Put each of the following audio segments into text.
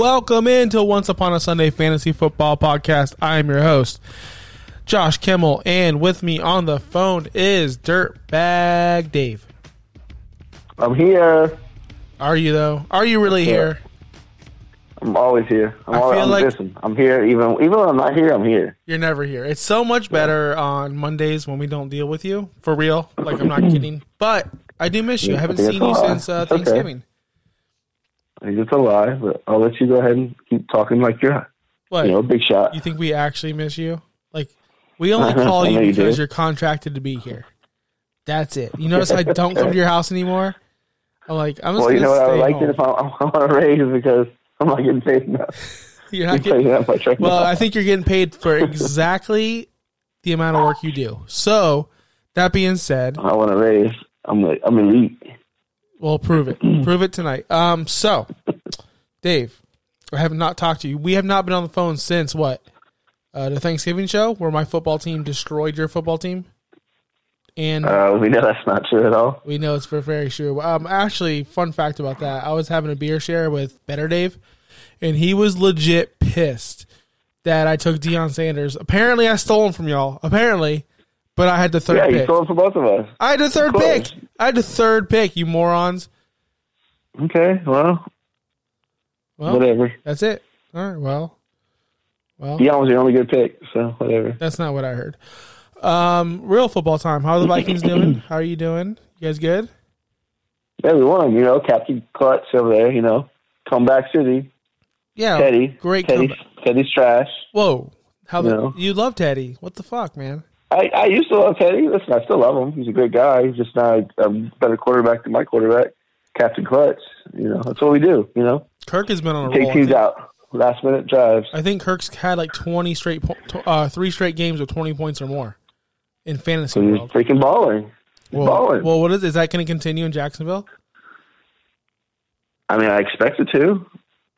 Welcome into Once Upon a Sunday Fantasy Football Podcast. I am your host, Josh Kimmel, and with me on the phone is Dirtbag Dave. I'm here. Are you though? Are you really here? I'm always here. I'm, I always, feel I'm like- listen. I'm here even even when I'm not here. I'm here. You're never here. It's so much better on Mondays when we don't deal with you for real. Like I'm not kidding, but I do miss you. I haven't Yeah, seen you since uh, It's okay. Think It's a lie, but I'll let you go ahead and keep talking like you're What? you know a big shot. You think we actually miss you? Like we only Uh-huh, call you you because do. you're contracted to be here. That's it. You notice I don't come to your house anymore. I'm like I'm just well, you know what? I like it if I, I want to raise because I'm not getting paid enough. You're not getting, that much right well, now. I think you're getting paid for exactly the amount of work you do. So that being said, I want to raise. I'm like I'm elite. Well, prove it. prove it tonight. Um, so, Dave, I have not talked to you. We have not been on the phone since what? Uh, the Thanksgiving show where my football team destroyed your football team, and Uh, we know that's not true at all. we know it's for very sure. Um, actually, fun fact about that: I was having a beer share with Better Dave, and he was legit pissed that I took Deion Sanders. Apparently, I stole him from y'all. Apparently, but I had the third Yeah, you pick. stole it for both of us. I had the third pick. I had the third pick. You morons. Okay, well, Well, whatever. That's it. All right. Well, well, Dion was your only good pick, so whatever. that's not what I heard. Um, real football time. How are the Vikings doing? How are you doing? You guys good? Yeah, we won. You know, Captain Clutch over there. You know, comeback city. Yeah. Teddy, Great Teddy's, comeback. Teddy's trash. Whoa. How the, No. you love Teddy? What the fuck, man? I, I used to love Teddy. Listen, I still love him. He's a great guy. He's just not a better quarterback than my quarterback, Captain Clutch. You know, that's what we do. You know, Kirk has been on a roll. take teams out, last minute drives. I think Kirk's had like twenty straight, uh, three straight games with twenty points or more in fantasy he's world. freaking balling. He's Well, balling. well, what is is that going to continue in Jacksonville? I mean, I expect it to.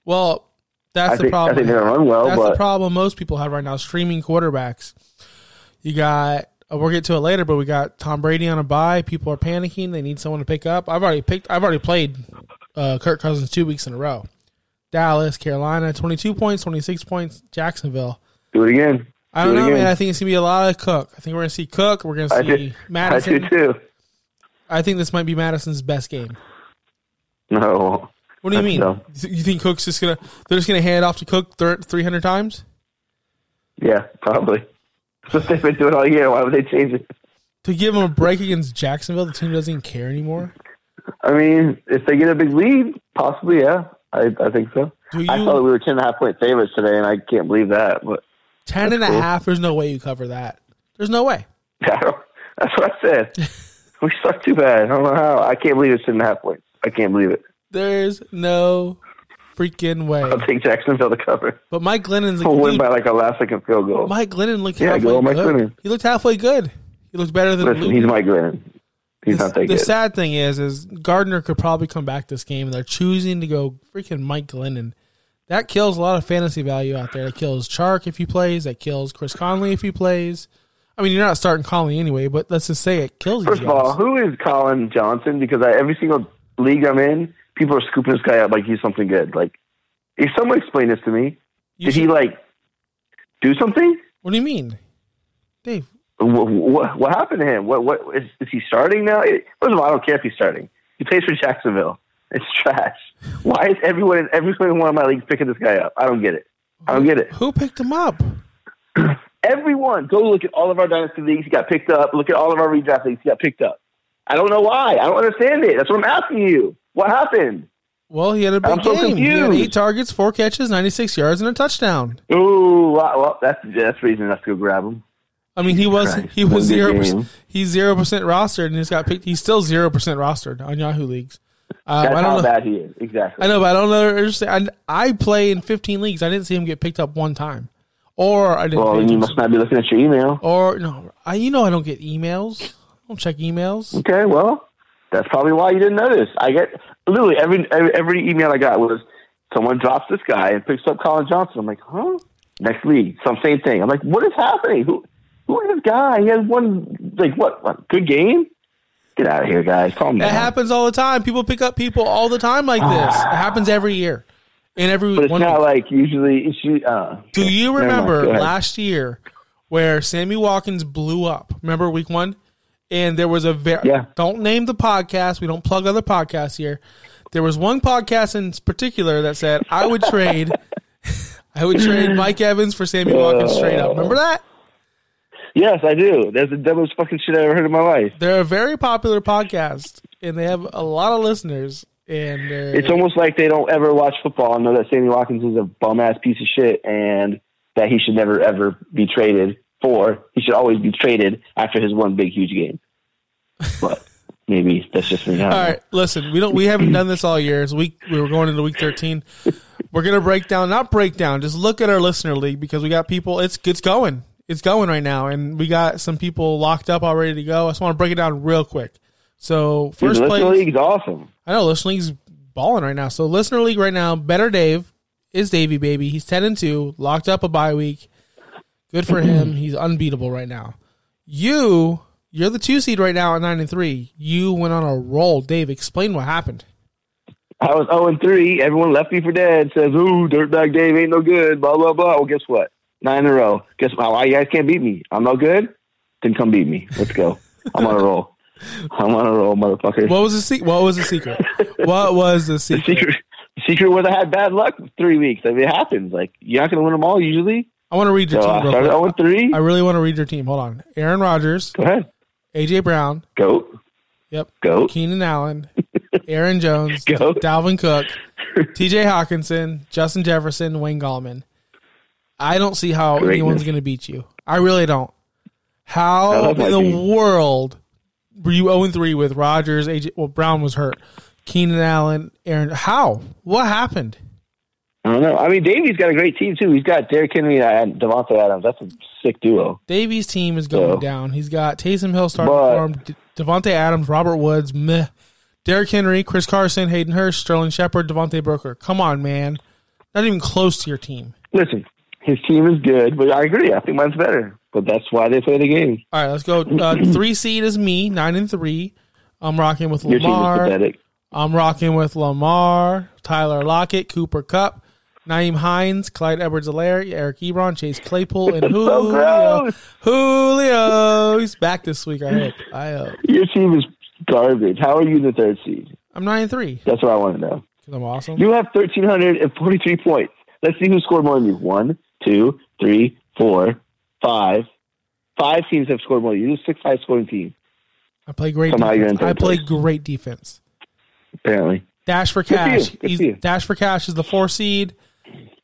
Well, that's I the think, problem. I think they're run well, That's the problem most people have right now. Streaming quarterbacks. You got. uh, We'll get to it later, but we got Tom Brady on a bye. People are panicking. They need someone to pick up. I've already picked. I've already played uh, Kirk Cousins two weeks in a row. Dallas, Carolina, twenty-two points, twenty-six points. Jacksonville. do it again. I don't know, again. man. I think it's gonna be a lot of Cook. I think we're gonna see Cook. We're gonna I see do, I Mattison. do too. I think this might be Mattison's best game. No, What do you mean? No. You think Cook's just gonna? They're just gonna hand off to Cook three hundred times? yeah, probably. That's what they've been doing all year. Why would they change it? To give them a break against Jacksonville, the team doesn't even care anymore. I mean, if they get a big lead, possibly, yeah. I, I think so. Do I thought we were ten and a half point favorites today, and I can't believe that. But Ten and a cool. half. There's no way you cover that. There's no way. that's what I said. we suck too bad. I don't know how. I can't believe it's ten and a half points. I can't believe it. There's no freaking way. I'll take Jacksonville to cover. But Mike Glennon's We'll win by like a last second field goal. Mike Glennon looked Yeah, halfway go Mike good. Glennon. He looked halfway good. He looked better than Listen, Luke. he's Mike Glennon. He's the, not that the good. sad thing is, is Gardner could probably come back this game, and they're choosing to go freaking Mike Glennon. That kills a lot of fantasy value out there. That kills Chark if he plays. That kills Chris Conley if he plays. I mean, you're not starting Conley anyway, but let's just say it kills. First of all, who is Collin Johnson? Because I, every single league I'm in, people are scooping this guy up like he's something good. Like, if someone explain this to me, You did he like do something? What do you mean, Dave? What, what, what happened to him? What what is, is he starting now? It, first of all, I don't care if he's starting. He plays for Jacksonville. It's trash. Why is everyone in every single one of my leagues picking this guy up? I don't get it. I don't get it. Who picked him up? everyone. Go look at all of our dynasty leagues. He got picked up. Look at all of our redraft leagues. He got picked up. I don't know why. I don't understand it. That's what I'm asking you. What happened? Well, he had a big I'm so game. He had eight targets, four catches, 96 yards, and a touchdown. Ooh, well, that's that's reason enough to go grab him. I mean, he was Christ. he was zero percent. He's zero percent rostered, and he's got picked. He's still zero percent rostered on Yahoo leagues. Um, That's I don't know. bad he is. Exactly. I know, but I don't know. understand. I, I play in 15 leagues. I didn't see him get picked up one time, or I didn't. Well, you must not be looking at your email. Or no, I you know I don't get emails. I don't check emails. Okay, well, that's probably why you didn't notice. I get literally every every, every email I got was someone drops this guy and picks up Collin Johnson. I'm like, huh? Next league, some same thing. I'm like, what is happening? Who who is this guy? He has one like what? what good game? Get out of here, guys. Calm It down. happens all the time. People pick up people all the time like this. It happens every year, and every but it's one. not like usually. It's, uh, Do you mind. remember last year where Sammy Watkins blew up? Remember week one, and there was a very Yeah. don't name the podcast. We don't plug other podcasts here. There was one podcast in particular that said I would trade, I would trade Mike Evans for Sammy Watkins straight up. Remember that? Yes, I do. That's the dumbest fucking shit I ever heard in my life. They're a very popular podcast, and they have a lot of listeners. And they're- It's almost like they don't ever watch football and know that Sammy Watkins is a bum ass piece of shit and that he should never ever be traded for. He should always be traded after his one big huge game. But maybe that's just me. All know. right, listen, we don't we haven't done this all year. It's week we were going into week thirteen. We're gonna break down, not break down, just look at our listener league because we got people. It's it's going, it's going right now, and we got some people locked up already to go. I just want to break it down real quick. So Dude, first the place, listener league is awesome. I know listener league's balling right now. So listener league right now, better Dave is Davy baby. He's ten and two, locked up a bye week. Good for him. He's unbeatable right now. You, you're the two seed right now at nine and three. You went on a roll. Dave, explain what happened. I was 0 and 3. Everyone left me for dead. Says, ooh, Dirtbag Dave ain't no good. Blah, blah, blah. Well, guess what? Nine in a row. Guess what? Why you guys can't beat me? I'm no good? Then come beat me. Let's go. I'm on a roll. I'm on a roll, motherfucker. What was the secret? What was the secret? what was the the secret? secret, the secret was I had bad luck three weeks. I mean, it happens. Like, you're not going to win them all usually. I want to read your So I team. Uh, started 0 quick. and 3. I really want to read your team. Hold on. Aaron Rodgers, Go ahead. AJ Brown, Goat. yep, Goat. Keenan Allen, Aaron Jones, Go. Dalvin Cook, T.J. Hockenson, Justin Jefferson, Wayne Gallman. I don't see how Greatness. anyone's going to beat you. I really don't. How in the team. world were you 0 3 with Rodgers, AJ? Well, Brown was hurt. Keenan Allen, Aaron. How? What happened? I don't know. I mean, Davey's got a great team, too. He's got Derrick Henry and Davante Adams. That's a sick duo. Davies' team is going So- down. He's got Taysom Hill starting But- for him, De- Davante Adams, Robert Woods, meh. Derrick Henry, Chris Carson, Hayden Hurst, Sterling Shepard, Devontae Booker. Come on, man. Not even close to your team. Listen, his team is good, but I agree. I think mine's better. But that's why they play the game. All right, let's go. Uh, three seed is me, nine and three. I'm rocking with Your team is Lamar. pathetic. I'm rocking with Lamar, Tyler Lockett, Cooper Kupp, Nyheim Hines, Clyde Edwards-Helaire, Eric Ebron, Chase Claypool, and Julio. gross. Julio. He's back this week. I hope. I hope. Your team is garbage. How are you in the third seed? I'm nine and three That's what I want to know. because I'm awesome. You have 1,343 points. Let's see who scored more than you. One, two, three, four, five. Five teams have scored more than you. You're six five scoring team, I play great. Somehow you're in Defense. I play place. great defense. apparently. Dash for cash. Good for you. Dash for cash is the four seed.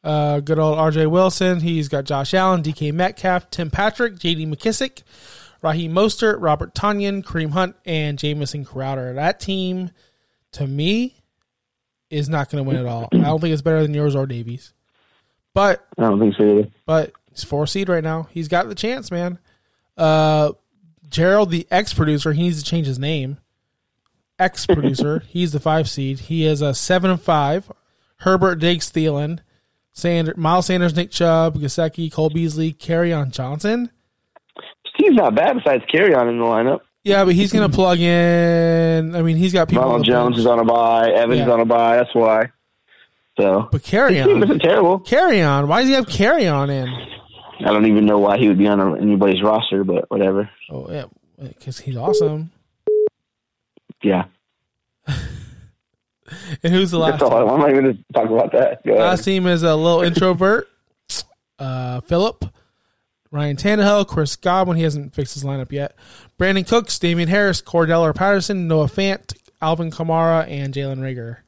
Uh, good old R.J. Wilson. He's got Josh Allen, D.K. Metcalf, Tim Patrick, J.D. McKissic, Raheem Mostert, Robert Tonyan, Kareem Hunt, and Jamison Crowder. That team, to me, is not going to win at all. I don't think it's better than yours or Davies. But I don't think so either. but he's four seed right now. He's got the chance, man. Uh, Gerald, the ex producer, he needs to change his name. Ex producer, he's the five seed. He is a seven and five. Herbert, Diggs, Thielen, Sander, Miles Sanders, Nick Chubb, Gesicki, Cole Beasley, Carry on Johnson. His team's not bad besides carry on in the lineup. Yeah, but he's gonna plug in. I mean, he's got people. on Ronald Jones bench. is on a buy. Evans is on a buy. That's why. So but carry on, isn't terrible. carry on. Why does he have carry on in? I don't even know why he would be on anybody's roster, but whatever. Oh yeah, because he's awesome. Yeah, And who's the last? that's all. team? I'm not even going to talk about that. Go ahead. Last team is a little introvert. Uh, Philip, Ryan Tannehill, Chris Godwin, he hasn't fixed his lineup yet. Brandin Cooks, Damien Harris, Cordarrelle Patterson, Noah Fant, Alvin Kamara, and Jalen Reagor.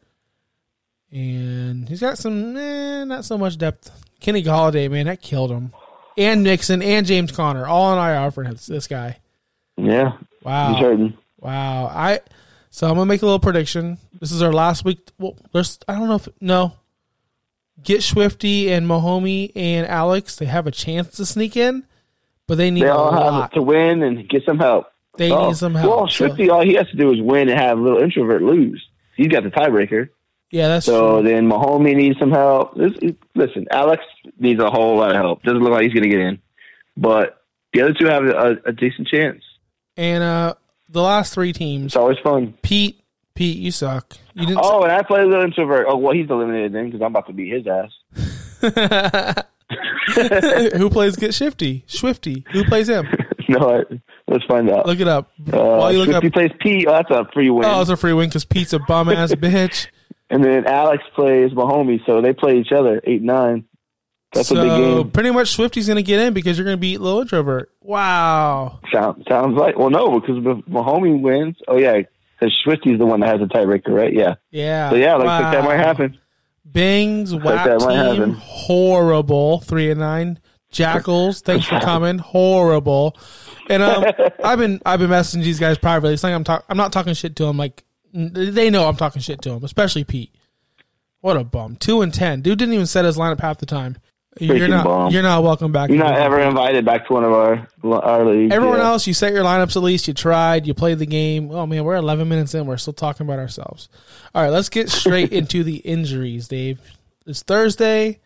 And he's got some, eh, not so much depth. Kenny Golladay, man, that killed him. And Mixon and James Conner, all on IR for him, this guy. Yeah, Wow. Wow. I so I'm gonna make a little prediction. This is our last week. Well, there's I don't know if no. Get Swifty and Mahomie and Alex. They have a chance to sneak in, but they need They a all have lot. to win and get some help. They Oh, need some help. Well, So- Swifty, all he has to do is win and have a little introvert lose. He's got the tiebreaker. yeah, that's So true. then Mahomie needs some help. Listen, Alex needs a whole lot of help. Doesn't look like he's going to get in, but the other two have a, a decent chance. And uh, the last three teams. It's always fun. Pete, Pete, you suck. You didn't. Oh, and I play little introvert. Oh, well, he's eliminated then because I'm about to beat his ass. Who plays Get Shifty? Swifty. Who plays him? no, I, let's find out. Look it up. uh, While you look up. Plays Pete. Oh, that's a free win. Oh, it's a free win because Pete's a bum ass bitch. and then Alex plays Mahomie, so they play each other eight nine. That's so a big game. pretty much Swifty's gonna get in because you're gonna beat Low Introvert. Wow. Sound, sounds like well, no, because if Mahomie wins. Oh yeah, because Swifty's the one that has the tiebreaker, right? Yeah. Yeah. So yeah, looks like that might happen. Bing's WAP team happen. horrible. Three and nine. Jackals, thanks for coming. Horrible. And um, I've been I've been messaging these guys privately. It's like I'm talk, I'm not talking shit to them. Like they know I'm talking shit to them, especially Pete. What a bum. Two and ten. Dude didn't even set his lineup half the time. You're not bum. you're not welcome back. You're not ever invited back to one of our our leagues. Everyone yeah. else, you set your lineups at least. You tried. You played the game. Oh man, we're 11 minutes in. We're still talking about ourselves. All right, let's get straight into the injuries, Dave. It's Thursday.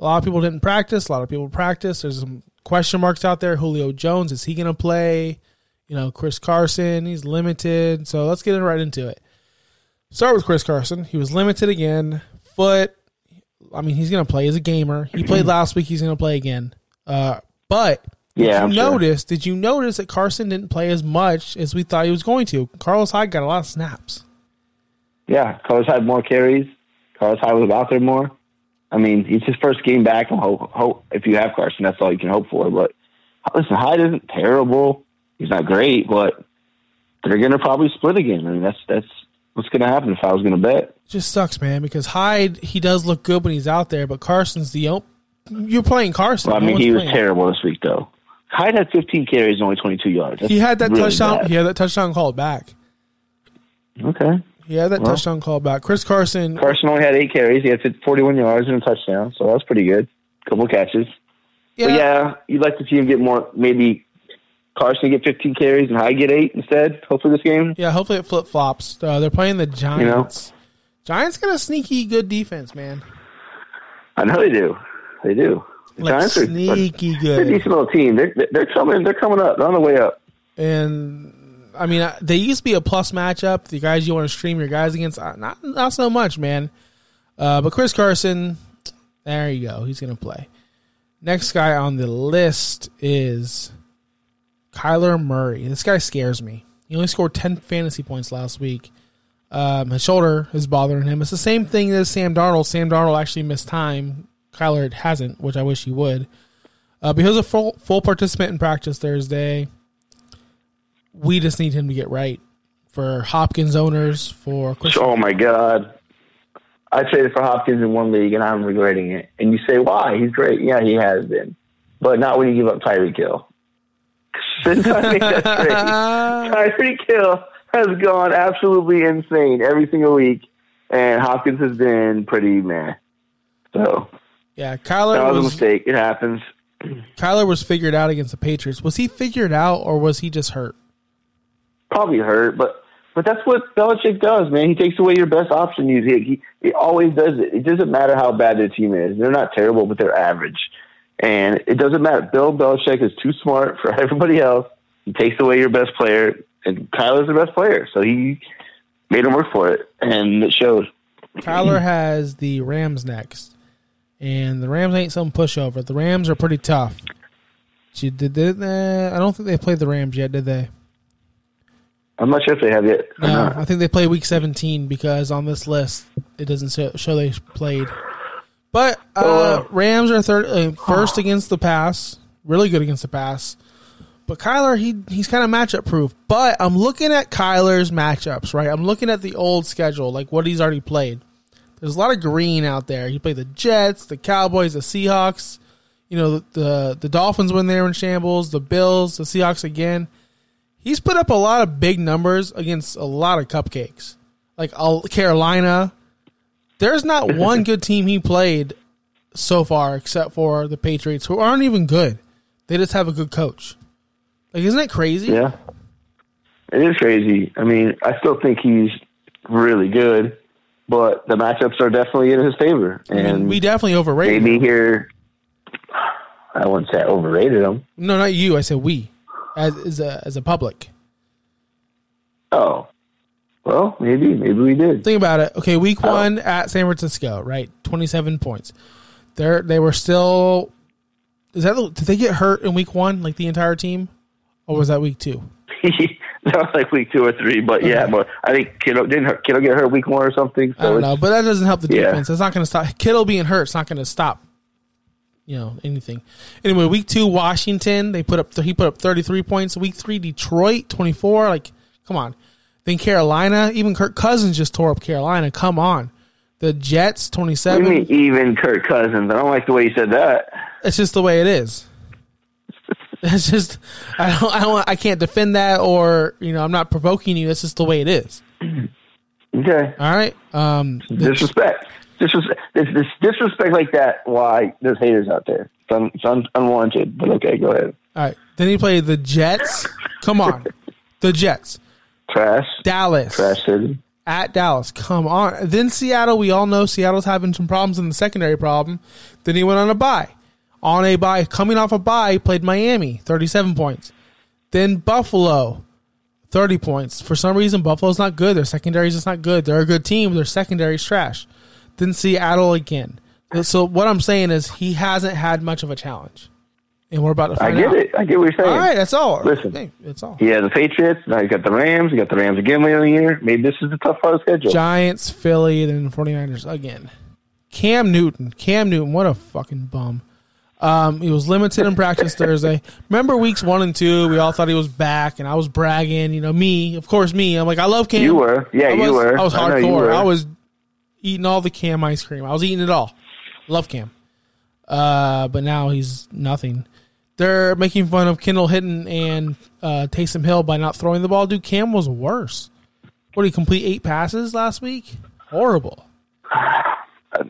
A lot of people didn't practice. A lot of people practiced. There's some question marks out there. Julio Jones is he going to play? You know, Chris Carson, he's limited. So let's get right into it. Start with Chris Carson. He was limited again. Foot. I mean, he's going to play. as a gamer. He played last week. He's going to play again. Uh, but did Yeah, you I'm sure. notice? Did you notice that Carson didn't play as much as we thought he was going to? Carlos Hyde got a lot of snaps. Yeah, Carlos had more carries. Carlos Hyde was out there more. I mean, it's his first game back. And hope, hope if you have Carson, that's all you can hope for. But listen, Hyde isn't terrible. He's not great, but they're going to probably split again. I mean, that's that's what's going to happen if I was going to bet. Just sucks, man. Because Hyde, he does look good when he's out there, but Carson's the op- you're playing Carson. Well, I mean, one's he was playing. terrible this week, though. Hyde had 15 carries and only 22 yards. That's He had that really touchdown. bad. He had that touchdown called back. Okay. He had that Well. touchdown called back. Chris Carson. Carson only had eight carries. He had 41 yards and a touchdown, so that was pretty good. Couple catches. But yeah, you'd like to see him get more. Maybe Carson get 15 carries and Hyde get eight instead. Hopefully this game. Yeah, hopefully it flip flops. Uh, they're playing the Giants. Giants got a sneaky good defense, man. I know they do. They do. The Like Giants are sneaky they're a decent little team. They're they're coming. They're coming up. They're on the way up. And I mean, they used to be a plus matchup. The guys you want to stream your guys against, uh, not not so much, man. Uh, but Chris Carson, there you go. He's gonna play. Next guy on the list is Kyler Murray. This guy scares me. He only scored ten fantasy points last week. Um, his shoulder is bothering him. It's the same thing as Sam Darnold. Sam Darnold actually missed time. Kyler hasn't, which I wish he would. Uh, but he was a full full participant in practice Thursday. We just need him to get right for Hopkins owners for Christian. Oh my God. I traded for Hopkins in one league and I'm regretting it. And you say, why? He's great. Yeah, he has been. But not when you give up Tyreek Hill. Since I made that trade, Tyreek Hill has gone absolutely insane every single week. And Hopkins has been pretty meh. So Yeah, that Kyler was a mistake. It happens. Kyler was figured out against the Patriots. Was he figured out or was he just hurt? Probably hurt, but but that's what Belichick does, man. He takes away your best option. He, he he always does it. It doesn't matter how bad their team is. They're not terrible, but they're average. And it doesn't matter. Bill Belichick is too smart for everybody else. He takes away your best player, and Kyler's the best player, so he made him work for it, and it showed. Kyler has the Rams next, and the Rams ain't some pushover. The Rams are pretty tough. Did, did, uh, I don't think they played the Rams yet, did they? I'm not sure if they have yet. No. I think they play Week 17 because on this list it doesn't show they played. But uh, Oh, wow. Rams are third, uh, first against the pass. really good against the pass. But Kyler, he he's kind of matchup proof. But I'm looking at Kyler's matchups, right? I'm looking at the old schedule, like what he's already played. There's a lot of green out there. He played the Jets, the Cowboys, the Seahawks. You know, the the, the Dolphins when they were in shambles, the Bills, the Seahawks again. He's put up a lot of big numbers against a lot of cupcakes, like uh, Carolina. There's not one good team he played so far, except for the Patriots, who aren't even good. They just have a good coach. Like, isn't that crazy? Yeah, it is crazy. I mean, I still think he's really good, but the matchups are definitely in his favor. I mean, And we definitely overrated. maybe him. here, I wouldn't say I overrated him. No, not you. I said we, as as a as a public. Oh, well, maybe, maybe we did. Think about it. Okay, week Oh. one at San Francisco, right? Twenty seven points. They they were still. Is that did they get hurt in week one, like the entire team, or was that week two? that was like week two or three, but yeah, but I think Kittle didn't hurt- Kittle get hurt week one or something. So I don't know, but that doesn't help the Yeah. defense. It's not going to stop Kittle being hurt. It's not going to stop, you know, anything. Anyway, week two, Washington they put up he put up thirty three points. Week three, Detroit twenty four. Like, come on. Then Carolina, even Kirk Cousins just tore up Carolina. Come on. The Jets 27. What mean even Kirk Cousins? I don't like the way you said that. It's just the way it is. It's just I don't I don't I can't defend that or you know I'm not provoking you. That's just the way it is. Okay, All right. Um. disrespect. Disrespect. This, this disrespect like that. Why there's haters out there? It's, un, it's un, unwarranted. But okay, go ahead. All right. Then he played the Jets. Come on, the Jets. Trash. Dallas Trash city. at Dallas. Come on. Then Seattle. We all know Seattle's having some problems in the secondary problem. Then he went on a bye. On a bye, coming off a bye, played Miami, thirty-seven points. Then Buffalo, thirty points. For some reason, Buffalo's not good. Their secondary's just not good. They're a good team. Their secondary's trash. Then Seattle again. So what I'm saying is he hasn't had much of a challenge, and we're about to I get out. it. I get what you're saying. All right, that's all. Listen. Okay, that's all. Yeah, the Patriots. Now you got the Rams. You got the Rams again later in the year. Maybe this is the tough part of the schedule. Giants, Philly, then 49ers again. Cam Newton. Cam Newton, what a fucking bum. Um, he was limited in practice Thursday. Remember weeks one and two, we all thought he was back, and I was bragging. You know, me, of course, me. I'm like, I love Cam. You were. Yeah, I was, you were. I was I hardcore. were. I was eating all the Cam ice cream. I was eating it all. Love Cam. Uh, but now he's nothing. They're making fun of Kendall Hinton and uh, Taysom Hill by not throwing the ball. Dude, Cam was worse. What did he complete eight passes last week? Horrible.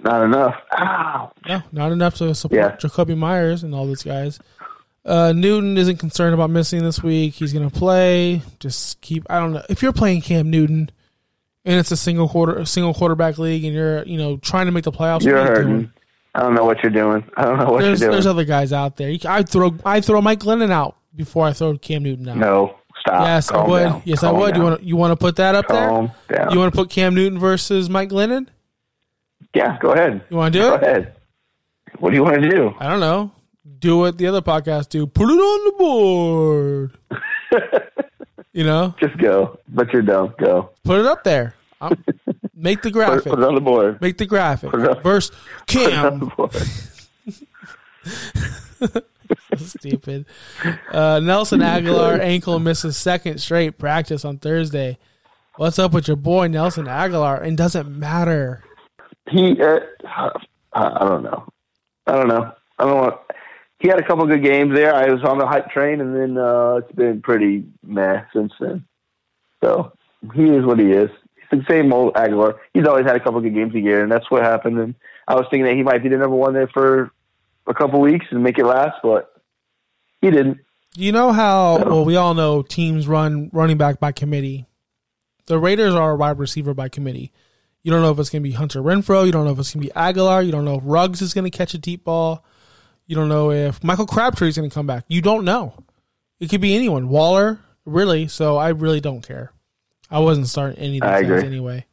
Not enough. Ow. No, not enough to support Yeah. Jakobi Meyers and all those guys. Uh, Newton isn't concerned about missing this week. He's going to play. Just keep. I don't know if you're playing Cam Newton, and it's a single quarter, a single quarterback league, and you're you know trying to make the playoffs. You're what are you hurting. I don't know what you're doing. I don't know what There's you're doing. there's other guys out there. I throw I throw Mike Glennon out before I throw Cam Newton out. no, stop. yes, I would. down. Yes, Calm I would. You want to you want to put that up Calm there? down. You want to put Cam Newton versus Mike Glennon? Yeah, go ahead. You want to do Go it? ahead. What do you want to do? I don't know. Do what the other podcasts do. Put it on the board. you know, Just go. But you're dumb. Go. put it up there. Make the graphic. put it on the board. Make the graphic. Verse Put it on the Cam. board. Stupid. Uh, Nelson Agholor ankle misses second straight practice on Thursday. What's up with your boy Nelson Agholor? And doesn't matter. He, uh, I I don't know. I don't know. I don't want. He had a couple good games there. I was on the hype train, and then uh, it's been pretty meh since then. So he is what he is. The same old Agholor. He's always had a couple good games a year, and that's what happened. And I was thinking that he might be the number one there for a couple weeks and make it last, but he didn't. You know how well we all know teams run running back by committee. The Raiders are a wide receiver by committee. You don't know if it's going to be Hunter Renfrow. You don't know if it's going to be Agholor. You don't know if Ruggs is going to catch a deep ball. You don't know if Michael Crabtree is going to come back. You don't know. It could be anyone. Waller, really. So I really don't care. I wasn't starting any of these guys anyway.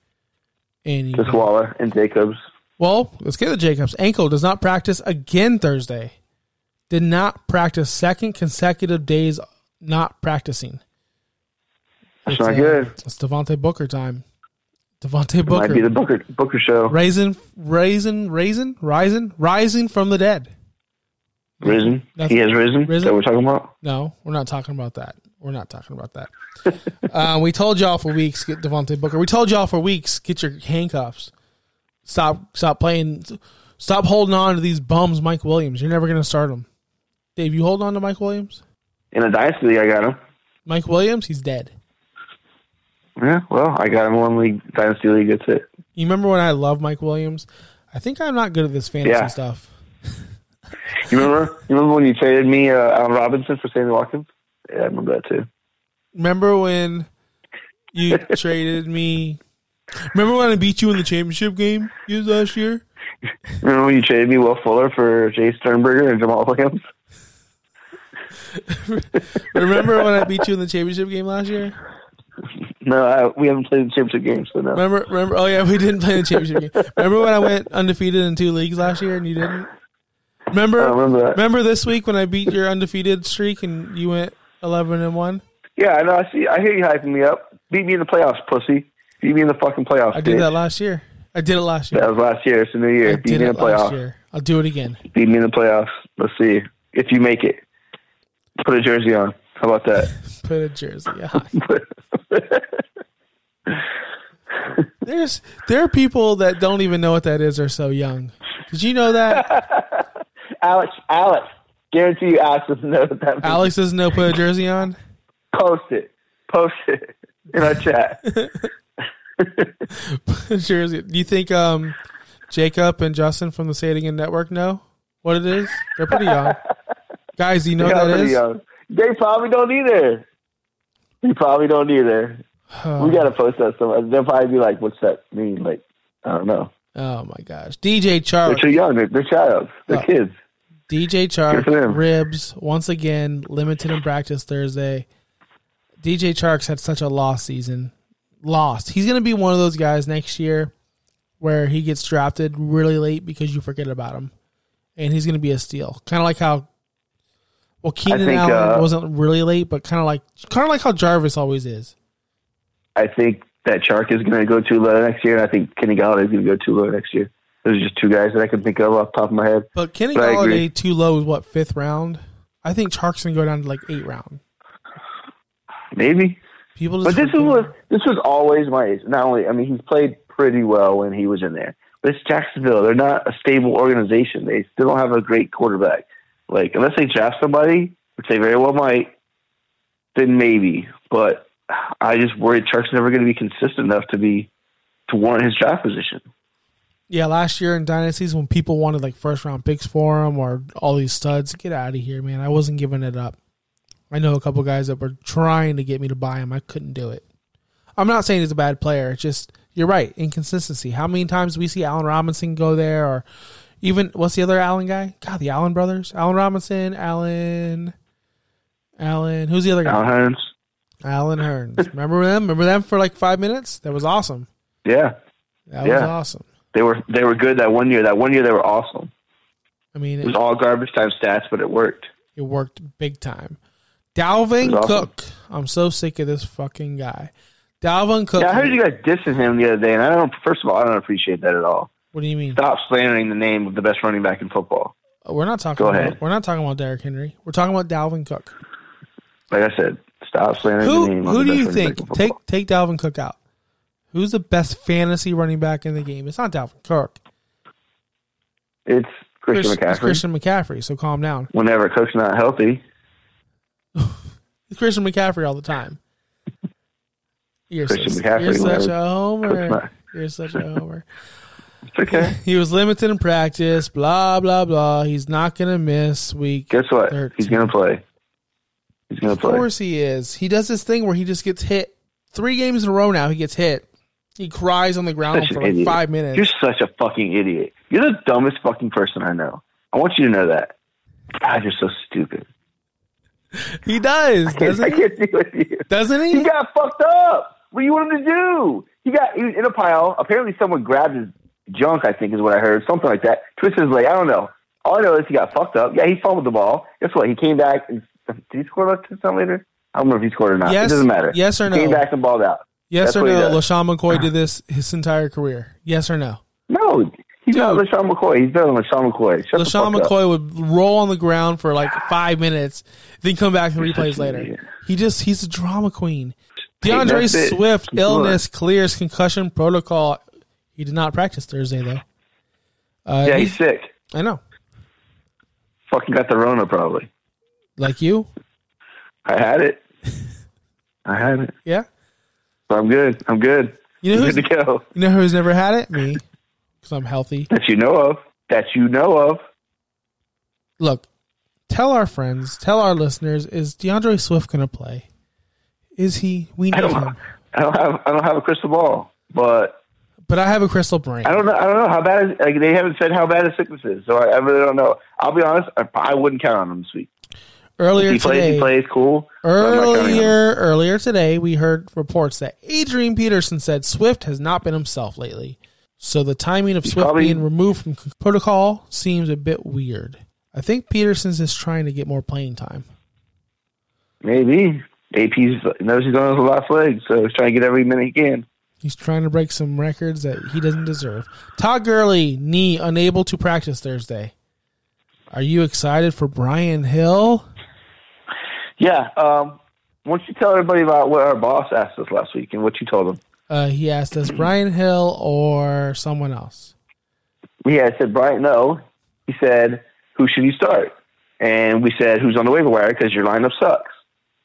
And Just Waller and Jacobs. well, let's get to Jacobs. Ankle does not practice again Thursday. Did not practice second consecutive days not practicing. That's It's, not uh, good. It's Devontae Booker time. Devontae Booker. Might be the Booker Booker show. Rising, rising, rising, rising, rising from the dead. Risen. Nothing. He has risen. Risen? That we're talking about. No, we're not talking about that. We're not talking about that. uh, we told y'all for weeks get Devontae Booker. We told y'all for weeks get your handcuffs. Stop, stop playing. Stop holding on to these bums, Mike Williams. You're never going to start him. Dave, you hold on to Mike Williams. In a dynasty league, I got him. Mike Williams, he's dead. Yeah, well, I got him one league dynasty league. That's it. You remember when I love Mike Williams? I think I'm not good at this fantasy Yeah. stuff. You remember? You remember when you traded me uh, Allen Robinson for Sammy Watkins? Yeah, I remember that too. Remember when you traded me? Remember when I beat you in the championship game you last year? Remember when you traded me Will Fuller for Jace Sternberger and Jamaal Williams? Remember when I beat you in the championship game last year? No, I, we haven't played the championship game, so no. Remember, remember? Oh yeah, we didn't play the championship game. Remember when I went undefeated in two leagues last year and you didn't? Remember? Remember that. Remember this week when I beat your undefeated streak and you went eleven and one? Yeah, I know. I see. I hear you hyping me up. Beat me in the playoffs, pussy. Beat me in the fucking playoffs. I did bitch. that last year. I did it last year. That was last year. It's a new year. I Beat me in the playoffs. I'll do it again. Beat me in the playoffs. Let's see if you make it. Put a jersey on. How about that? Put a jersey on. There's there are people that don't even know what that is. Are so young. Did you know that Alex, Alex, guarantee you, Alex doesn't know what that means. Alex doesn't know put a jersey on? Post it. Post it in our chat. Jersey. Do you think um, Jacob and Justin from the Say It Again Network know what it is? They're pretty young. Guys, you know what that is? young. They probably don't either. They probably don't either. we gotta post that somewhere. They'll probably be like, "What's that mean?" Like, I don't know. Oh my gosh, DJ Charles. They're too young. They're, they're child. They're Oh. kids. DJ Chark, ribs once again limited in practice Thursday. DJ Chark's had such a lost season. Lost. He's gonna be one of those guys next year where he gets drafted really late because you forget about him, and he's gonna be a steal. Kind of like how. Well, Keenan think, Allen uh, wasn't really late, but kind of like kind of like how Jarvis always is. I think that Chark is going to go too low next year, and I think Kenny Golladay is going to go too low next year. Those are just two guys that I can think of off the top of my head. But Kenny But. Golladay too low is what fifth round. I think Chark's gonna go down to like eight round. Maybe, People, but this was this was always my. Not only, I mean, he's played pretty well when he was in there, but it's Jacksonville. They're not a stable organization. They still don't have a great quarterback. Like unless they draft somebody, which they very well might, then maybe. But I just worry Chark's never going to be consistent enough to be to warrant his draft position. Yeah, last year in dynasties when people wanted like first round picks for him or all these studs, get out of here, man. I wasn't giving it up. I know a couple guys that were trying to get me to buy him. I couldn't do it. I'm not saying he's a bad player. It's just you're right, inconsistency. How many times we see Allen Robinson go there or even what's the other Allen guy? God, the Allen brothers. Allen Robinson, Allen Allen, who's the other guy? Allen Hurns, Allen Hurns. Remember them? Remember them for like 5 minutes? That was awesome. yeah, That was awesome. They were they were good that one year. That one year they were awesome. I mean, It was all garbage time stats, but it worked. It worked big time. Dalvin awesome. Cook. I'm so sick of this fucking guy. Dalvin Cook. Yeah, I heard you guys dissing him the other day, and I don't. First of all, I don't appreciate that at all. what do you mean? Stop slandering the name of the best running back in football. Uh, we're not talking Go about ahead. we're not talking about Derrick Henry. We're talking about Dalvin Cook. Like I said, stop slandering Who the name. of who do you think take take Dalvin Cook out? Who's the best fantasy running back in the game? It's not Dalvin Cook. It's Christian Chris- McCaffrey. It's Christian McCaffrey. So calm down. Whenever Cook's not healthy, It's Christian McCaffrey all the time. You're, Christian so, McCaffrey you're such a homer. You're such a homer. it's okay. He was limited in practice. Blah blah blah. He's not gonna miss week. Guess what? 13. He's gonna play. He's gonna play. Of course he is. He does this thing where he just gets hit three games in a row. Now he gets hit. He cries on the ground for like idiot. five minutes. You're such a fucking idiot. You're the dumbest fucking person I know. I want you to know that. God, you're so stupid. he does, I doesn't he? can't deal with you. Doesn't He he? got fucked up. What do you want him to do? He got he was in a pile. Apparently, someone grabbed his junk. I think is what I heard. Something like that. Twisted his leg. I don't know. All I know is he got fucked up. Yeah, he fumbled the ball. Guess what? He came back. And, did he score a touchdown later? I don't know if he scored or not. Yes- it doesn't matter. yes or no? He Came back and balled out. Yes That's or no? LeSean McCoy did this his entire career. Yes or no? No, He's not LeSean McCoy. He's than LeSean McCoy. Shut LeSean fuck up. McCoy would roll on the ground for like five minutes, then come back and replays later. He just he's a drama queen. DeAndre it. Swift Keep illness clears concussion protocol. He did not practice Thursday though. Uh, Yeah, he- he's sick. I know. Fucking got the Rona probably. Like you, I had it. I had it. yeah. So I'm good. I'm good. You know I'm who's good to go. you know who's never had it? Me, because I'm healthy. That you know of. That you know of. Look, tell our friends, tell our listeners, is DeAndre Swift going to play? Is he? We I need don't. him. I don't have. I don't have a crystal ball, but But I have a crystal brain. I don't know. I don't know how bad. Is, like they haven't said how bad his sickness is, so I, I really don't know. I'll be honest. I, I wouldn't count on him this week. Earlier he plays. today, He plays. Cool. but I'm not counting on him. Earlier, earlier today, we heard reports that Adrian Peterson said Swift has not been himself lately. So the timing of Swift probably- being removed from protocol seems a bit weird. I think Peterson's just trying to get more playing time. Maybe AP's knows he's on his last leg, so he's trying to get every minute he can. He's trying to break some records that he doesn't deserve. Todd Gurley, knee unable to practice Thursday. Are you excited for Brian Hill? Yeah. Um, why don't you tell everybody about what our boss asked us last week and what you told him? Uh, he asked us Brian Hill or someone else. Yeah, I said Brian. No, he said who should you start? And we said who's on the waiver wire because your lineup sucks.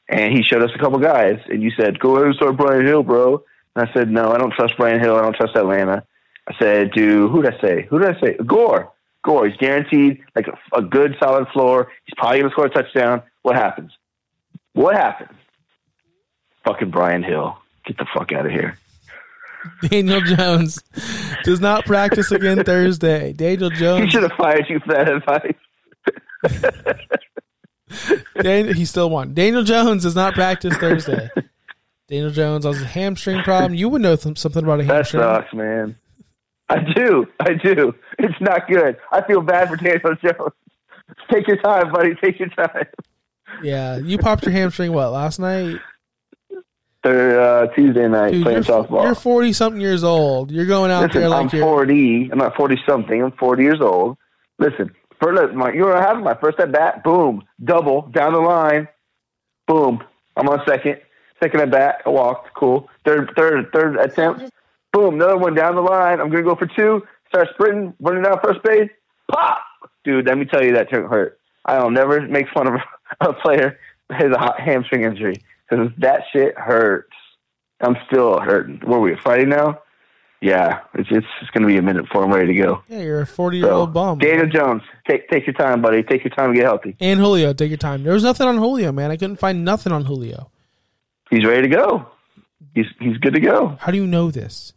And he showed us a couple guys, and you said go ahead and start Brian Hill, bro. And I said no, I don't trust Brian Hill. I don't trust Atlanta. I said do who did I say? Who did I say? Gore. Gore. He's guaranteed like a, a good solid floor. He's probably gonna score a touchdown. What happens? What happened? Fucking Brian Hill. Get the fuck out of here. Daniel Jones does not practice again Thursday. Daniel Jones. He should have fired you for that advice. Dan, he still won. Daniel Jones does not practice Thursday. Daniel Jones has a hamstring problem. You would know th- something about a That hamstring. sucks, man. I do. I do. It's not good. I feel bad for Daniel Jones. Take your time, buddy. Take your time. Yeah, you popped your hamstring what last night? They're uh, Tuesday night Dude, playing you're, softball. you're forty something years old. You're going out Listen, there I'm like you're 40. I'm not 40 something. I'm 40 years old. Listen, for my, you know having? My first at bat, boom, double down the line, boom. I'm on second. Second at bat, I walked. Cool. Third, third, third attempt, boom. Another one down the line. I'm gonna go for two. Start sprinting, running down first base. Pop, dude. Let me tell you, that took hurt. I'll never make fun of a player has a hot hamstring injury because that shit hurts. I'm still hurting. Where are we fighting now? Yeah, it's it's, it's going to be a minute before I'm ready to go. yeah, you're a forty year So, old bum. Daniel Jones, take take your time, buddy. Take your time to get healthy. And Julio, take your time. There was nothing on Julio, man. I couldn't find nothing on Julio. He's ready to go. He's he's good to go. How do you know this?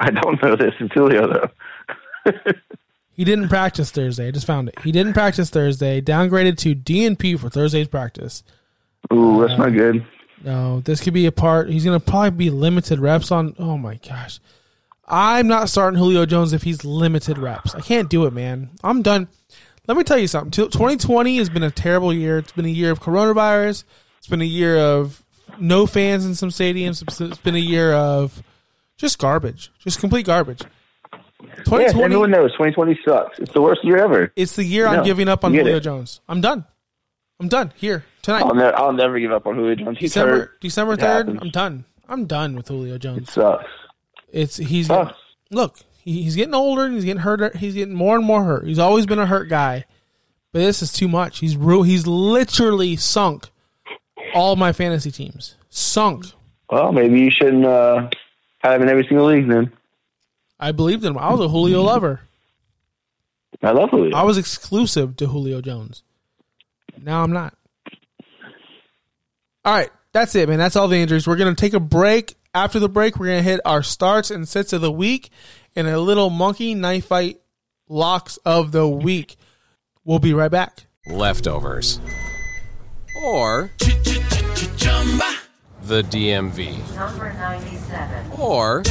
I don't know this. It's Julio though. He didn't practice Thursday. I just found it. He didn't practice Thursday. Downgraded to DNP for Thursday's practice. Ooh, that's not good. No, this could be a part. He's going to probably be limited reps on. Oh my gosh. I'm not starting Julio Jones if he's limited reps. I can't do it, man. I'm done. Let me tell you something. 2020 has been a terrible year. It's been a year of coronavirus. It's been a year of no fans in some stadiums. It's been a year of just garbage, just complete garbage. Yeah, 2020. everyone knows 2020 sucks. It's the worst year ever. it's the year I'm giving up on Julio it. Jones. I'm done. I'm done here tonight. I'll, ne- I'll never give up on Julio Jones. He's December hurt. December third. I'm done. I'm done with Julio Jones. It sucks. It's he's Sucks. look. He's getting older. and He's getting hurt. He's getting more and more hurt. He's always been a hurt guy, but this is too much. He's ru- he's literally sunk all my fantasy teams. Sunk. Well, maybe you shouldn't uh, have him in every single league then. I believed in him. I was a Julio lover. I love Julio. I was exclusive to Julio Jones. Now I'm not. All right, that's it, man. That's all the injuries. We're gonna take a break. After the break, we're gonna hit our starts and sets of the week and a little monkey knife fight locks of the week. We'll be right back. Leftovers. Or the DMV. Number 97. Or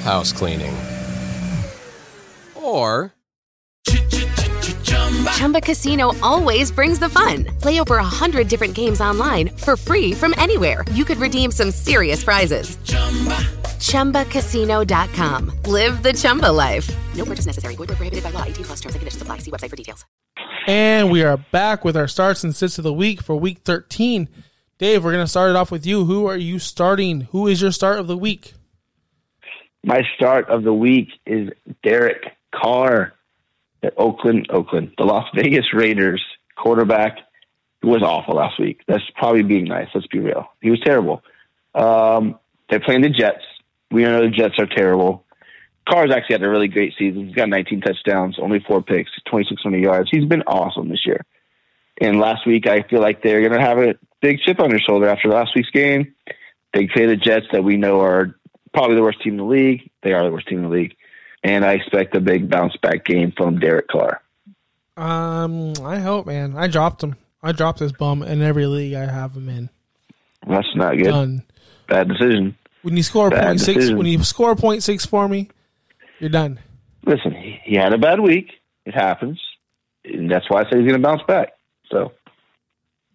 house cleaning. Or Chumba Casino always brings the fun. Play over a hundred different games online for free from anywhere. You could redeem some serious prizes. ChumbaCasino.com. Live the Chumba life. No purchase necessary. Void where prohibited by law. 18 plus terms and conditions apply. See website for details. And we are back with our starts and sits of the week for week 13. Dave, we're going to start it off with you. Who are you starting? Who is your start of the week? My start of the week is Derek Carr at Oakland, Oakland, the Las Vegas Raiders quarterback who was awful last week. That's probably being nice. Let's be real. He was terrible. Um, they're playing the Jets. We know the Jets are terrible. Carr's actually had a really great season. He's got 19 touchdowns, only four picks, 2,600 yards. He's been awesome this year. And last week, I feel like they're going to have a big chip on their shoulder after last week's game. They play the Jets that we know are probably the worst team in the league. They are the worst team in the league. And I expect a big bounce back game from Derek Carr. Um, I hope, man. I dropped him. I dropped this bum in every league I have him in. That's not good. Done. Bad decision. When you score a Bad point six, decision. when you score a point six for me, you're done. Listen, he, had a bad week. It happens. And that's why I said he's going to bounce back. So,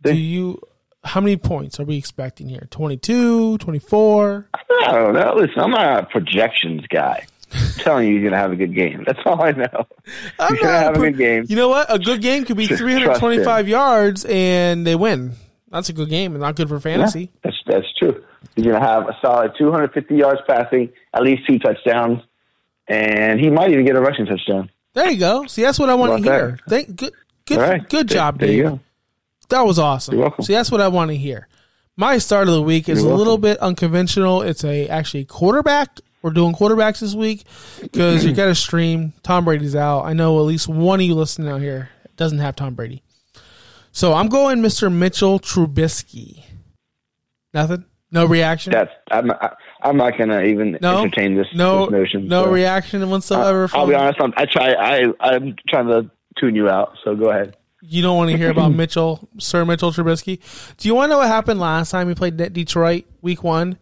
Do you? How many points are we expecting here? 22, 24? I don't know. Listen, I'm not a projections guy. I'm telling you, he's going to have a good game. That's all I know. I'm He's going to have a pro- good game. You know what? A good game could be 325 yards and they win. That's a good game and not good for fantasy. Yeah, that's that's true. He's going to have a solid 250 yards passing, at least two touchdowns, and he might even get a rushing touchdown. There you go. See, that's what I want to hear. that? Thank, good, good, right. good There- job, there you Dave. That was awesome. You're welcome. See, that's what I want to hear. My start of the week is You're a little bit unconventional. It's a actually quarterback. We're doing quarterbacks this week because you got to stream. Tom Brady's out. I know at least one of you listening out here doesn't have Tom Brady. So I'm going Mr. Mitchell Trubisky. Nothing. No reaction. That's I'm not, I'm not going to even no. entertain this, no this notion. No so. reaction whatsoever. I'll be honest. I'm, I try. I I'm trying to tune you out. So go ahead. You don't want to hear about Mitchell, Sir Mitchell Trubisky. Do you want to know what happened last time we played Detroit Week One?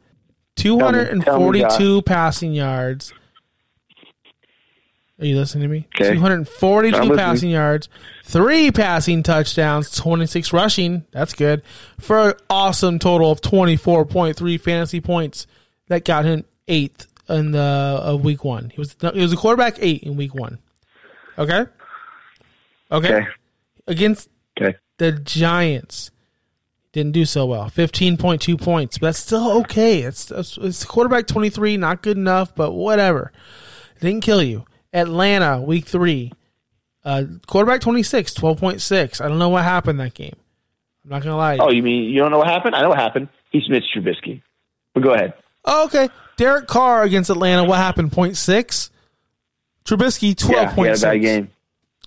Two hundred and forty-two passing yards. Are you listening to me? Okay. Two hundred and forty-two passing yards, three passing touchdowns, twenty-six rushing. That's good for an awesome total of twenty-four point three fantasy points. That got him eighth in the of Week One. He was he was a quarterback eight in Week One. Okay. Okay. Okay. Against Okay. the Giants didn't do so well. Fifteen point two points, but that's still okay. It's it's, quarterback twenty three, not good enough, but whatever. Didn't kill you. Atlanta week three, uh, quarterback 26, 12.6. I don't know what happened that game. I'm not gonna lie. Oh, you mean you don't know what happened? I know what happened. He's Mitch Trubisky. But go ahead. Oh, okay. Derek Carr against Atlanta. What happened? Point six. Trubisky 12.6. Yeah, he had a bad game.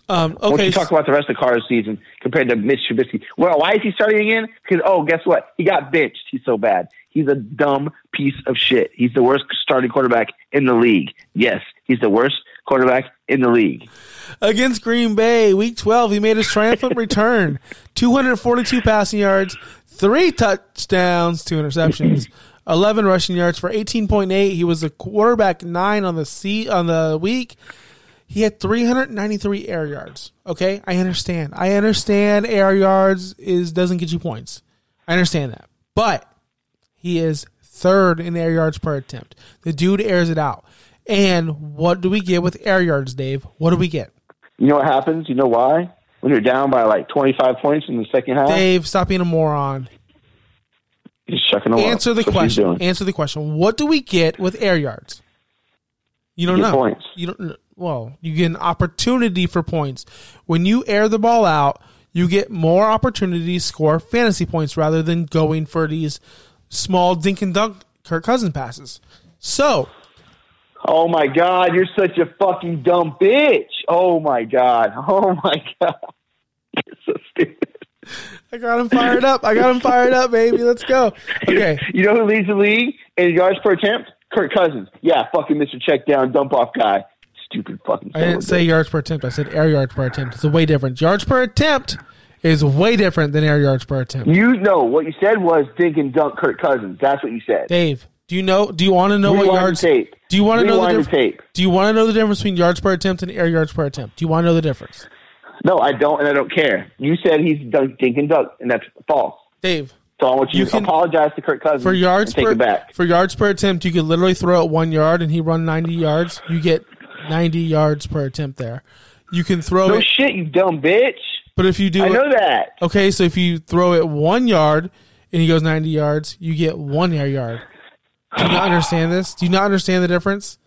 Um, Once okay. you talk about the rest of Carr's season compared to Mitch Trubisky, well, why is he starting again? Because oh, guess what? He got benched. He's so bad. He's a dumb piece of shit. He's the worst starting quarterback in the league. Yes, he's the worst quarterback in the league. against Green Bay, Week 12, he made his triumphant return. 242 passing yards, three touchdowns, two interceptions, 11 rushing yards for 18.8. He was a quarterback nine on the seat on the week. He had 393 air yards. Okay, I understand. I understand air yards is doesn't get you points. I understand that, but he is third in air yards per attempt. The dude airs it out. And what do we get with air yards, Dave? What do we get? You know what happens? You know why? When you're down by like 25 points in the second half, Dave, stop being a moron. he's chucking them. Answer the That's question. Answer the question. What do we get with air yards? You don't You know. points. You don't. Well, you get an opportunity for points when you air the ball out. You get more opportunities to score fantasy points rather than going for these small dink and dunk Kirk Cousins passes. So Oh my God, you're such a fucking dumb bitch. Oh my God. Oh my God. You're so stupid. I got him fired up. I got him fired up, baby. Let's go. Okay. You know who leads the league in yards per attempt? Kirk Cousins. Yeah, fucking Mr. Check Down, dump off guy. Stupid fucking. I didn't say yards per attempt. I said air yards per attempt. It's a way different. Yards per attempt is way different than air yards per attempt. You know what you said was dink and dunk Kirk Cousins. That's what you said. Dave, do you know? Do you want to know what yards? tape. Do you want to know the difference? tape. Do you want to know the difference between yards per attempt and air yards per attempt? Do you want to know the difference? No, I don't, and I don't care. You said he's dunk, dink and dunk, and that's false. Dave, So I want you, You to apologize to Kirk Cousins For yards take per it back. for yards per attempt, you could literally throw it one yard and he run ninety yards. You get ninety yards per attempt there. You can throw No it, shit, you dumb bitch. but if you do I it, know that. okay, so if you throw it one yard and he goes ninety yards, you get one air yard. Do you not understand this? Do you not understand the difference?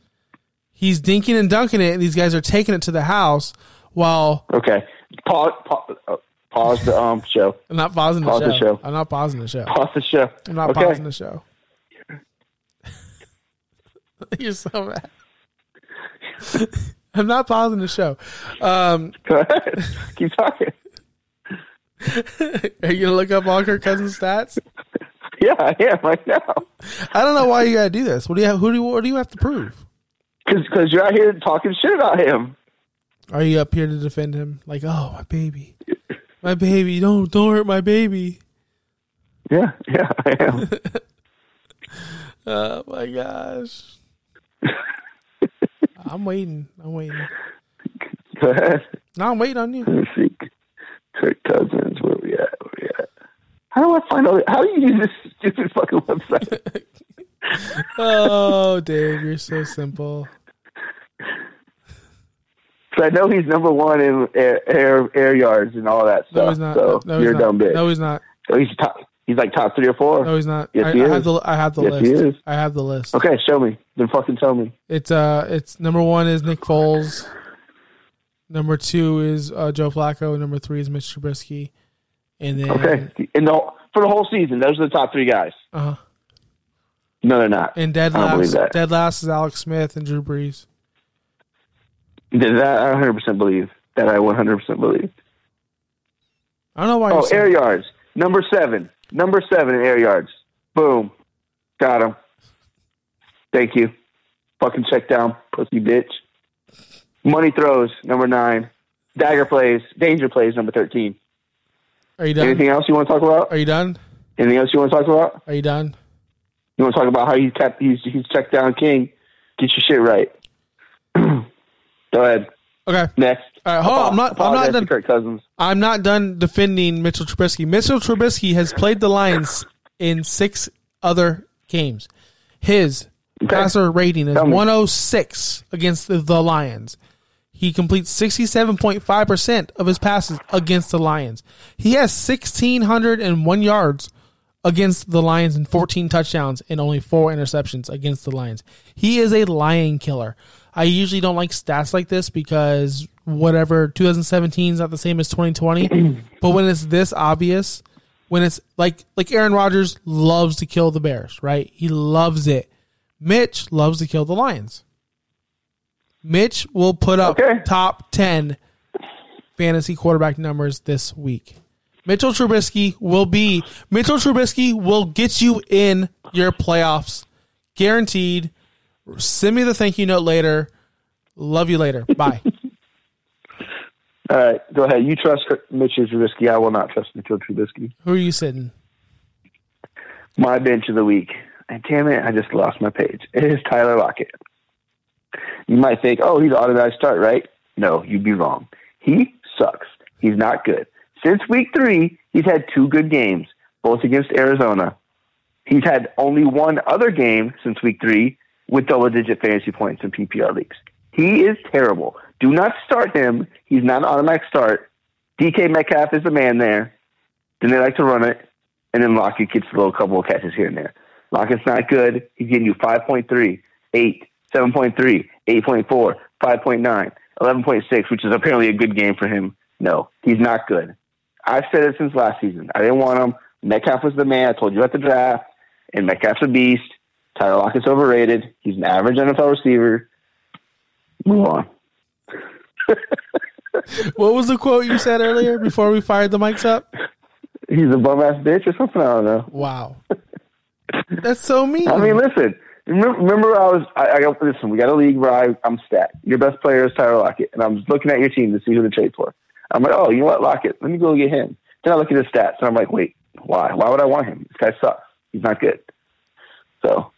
He's dinking and dunking it, and these guys are taking it to the house while Okay. Pause, pause, uh, pause the um show. I'm not pausing the Pause show. the show. I'm not pausing the show. Pause the show. I'm not okay. pausing the show. You're so mad. I'm not pausing the show. Um, Go ahead. Keep talking. are you gonna look up all Kirk Cousins stats? Yeah, I am right now. I don't know why you gotta do this. What do you have? Who do you, what do you have to prove? Because you're out here talking shit about him. Are you up here to defend him? Like, oh my baby, my baby, don't don't hurt my baby. Yeah, yeah, I am. Oh my gosh. I'm waiting. I'm waiting. Go ahead. No, I'm waiting on you. Let me see. Kirk Cousins, where we at? Where we at? How do I find all? How do you use this stupid fucking website? Oh, Dave, you're so simple. So I know he's number one in air air, air yards and all that stuff. No, he's not. So no, he's you're a not. dumb bitch. No, he's not. So he's top. He's like top three or four. No, he's not. Yes, I, he I is. have the I have the Yes, he list. is. I have the list. Okay, show me. Then fucking tell me. It's uh, it's number one is Nick Foles. Number two is uh, Joe Flacco. Number three is Mitch Trubisky, and then Okay, in the for the whole season, those are the top three guys. uh, huh. No, they're not. and dead I don't believe last, dead last is Alex Smith and Drew Brees. That I 100 percent believe. That I 100 percent believe. I don't know why. Oh, air yards. Number seven. Number seven in air yards. Boom. Got him. Thank you. Fucking check down, pussy bitch. Money throws. Number nine. Dagger plays. Danger plays. Number 13. Are you done? Anything else you want to talk about? Are you done? Anything else you want to talk about? Are you done? You want to talk about how he kept he's he's checked down king. Get your shit right. Go ahead. Okay. Next. All right, hold on. I'm not- I'm not done. Kirk Cousins. I'm not done defending Mitchell Trubisky. Mitchell Trubisky has played the Lions in six other games. His Okay. passer rating is 106 against the, the Lions. He completes 67.5% of his passes against the Lions. He has 1,601 yards against the Lions and 14 touchdowns and only four interceptions against the Lions. He is a lion killer. I usually don't like stats like this because whatever 2017 is not the same as 2020. but when it's this obvious, when it's like like Aaron Rodgers loves to kill the Bears, right? He loves it. Mitch loves to kill the Lions. Mitch will put up Okay. top 10 fantasy quarterback numbers this week. Mitchell Trubisky will be Mitchell Trubisky will get you in your playoffs, guaranteed. Send me the thank you note later. Love you later. Bye. All right, go ahead. You trust Mitchell Trubisky. I will not trust Mitchell Trubisky. Who are you sitting? My bench of the week. And damn it, I just lost my page. It is Tyler Lockett. You might think, oh, he's an automatic start, right? No, you'd be wrong. He sucks. He's not good. Since week three, he's had two good games, both against Arizona. He's had only one other game since week three with double digit fantasy points in PPR leagues. He is terrible. Do not start him. He's not an automatic start. DK Metcalf is the man there. Then they like to run it, and then Lockett gets a little couple of catches here and there. Lockett's not good. He's getting you 5.3, 8, 7.3, 8.4, 5.9, 11.6, which is apparently a good game for him. No, he's not good. I've said it since last season. I didn't want him. Metcalf was the man. I told you at the draft, and Metcalf's a beast. Tyler Lockett's overrated. He's an average NFL receiver. Move on. What was the quote you said earlier before we fired the mics up? He's a bum ass bitch or something. I don't know. Wow. That's so mean. I mean, listen. Remember, I was. I, I got listen. We got a league where I, I'm stat. Your best player is Tyler Lockett, and I'm just looking at your team to see who to trade for. I'm like, oh, you know what, Lockett? Let me go get him. Then I look at his stats, and I'm like, wait, why? Why would I want him? This guy sucks. He's not good. So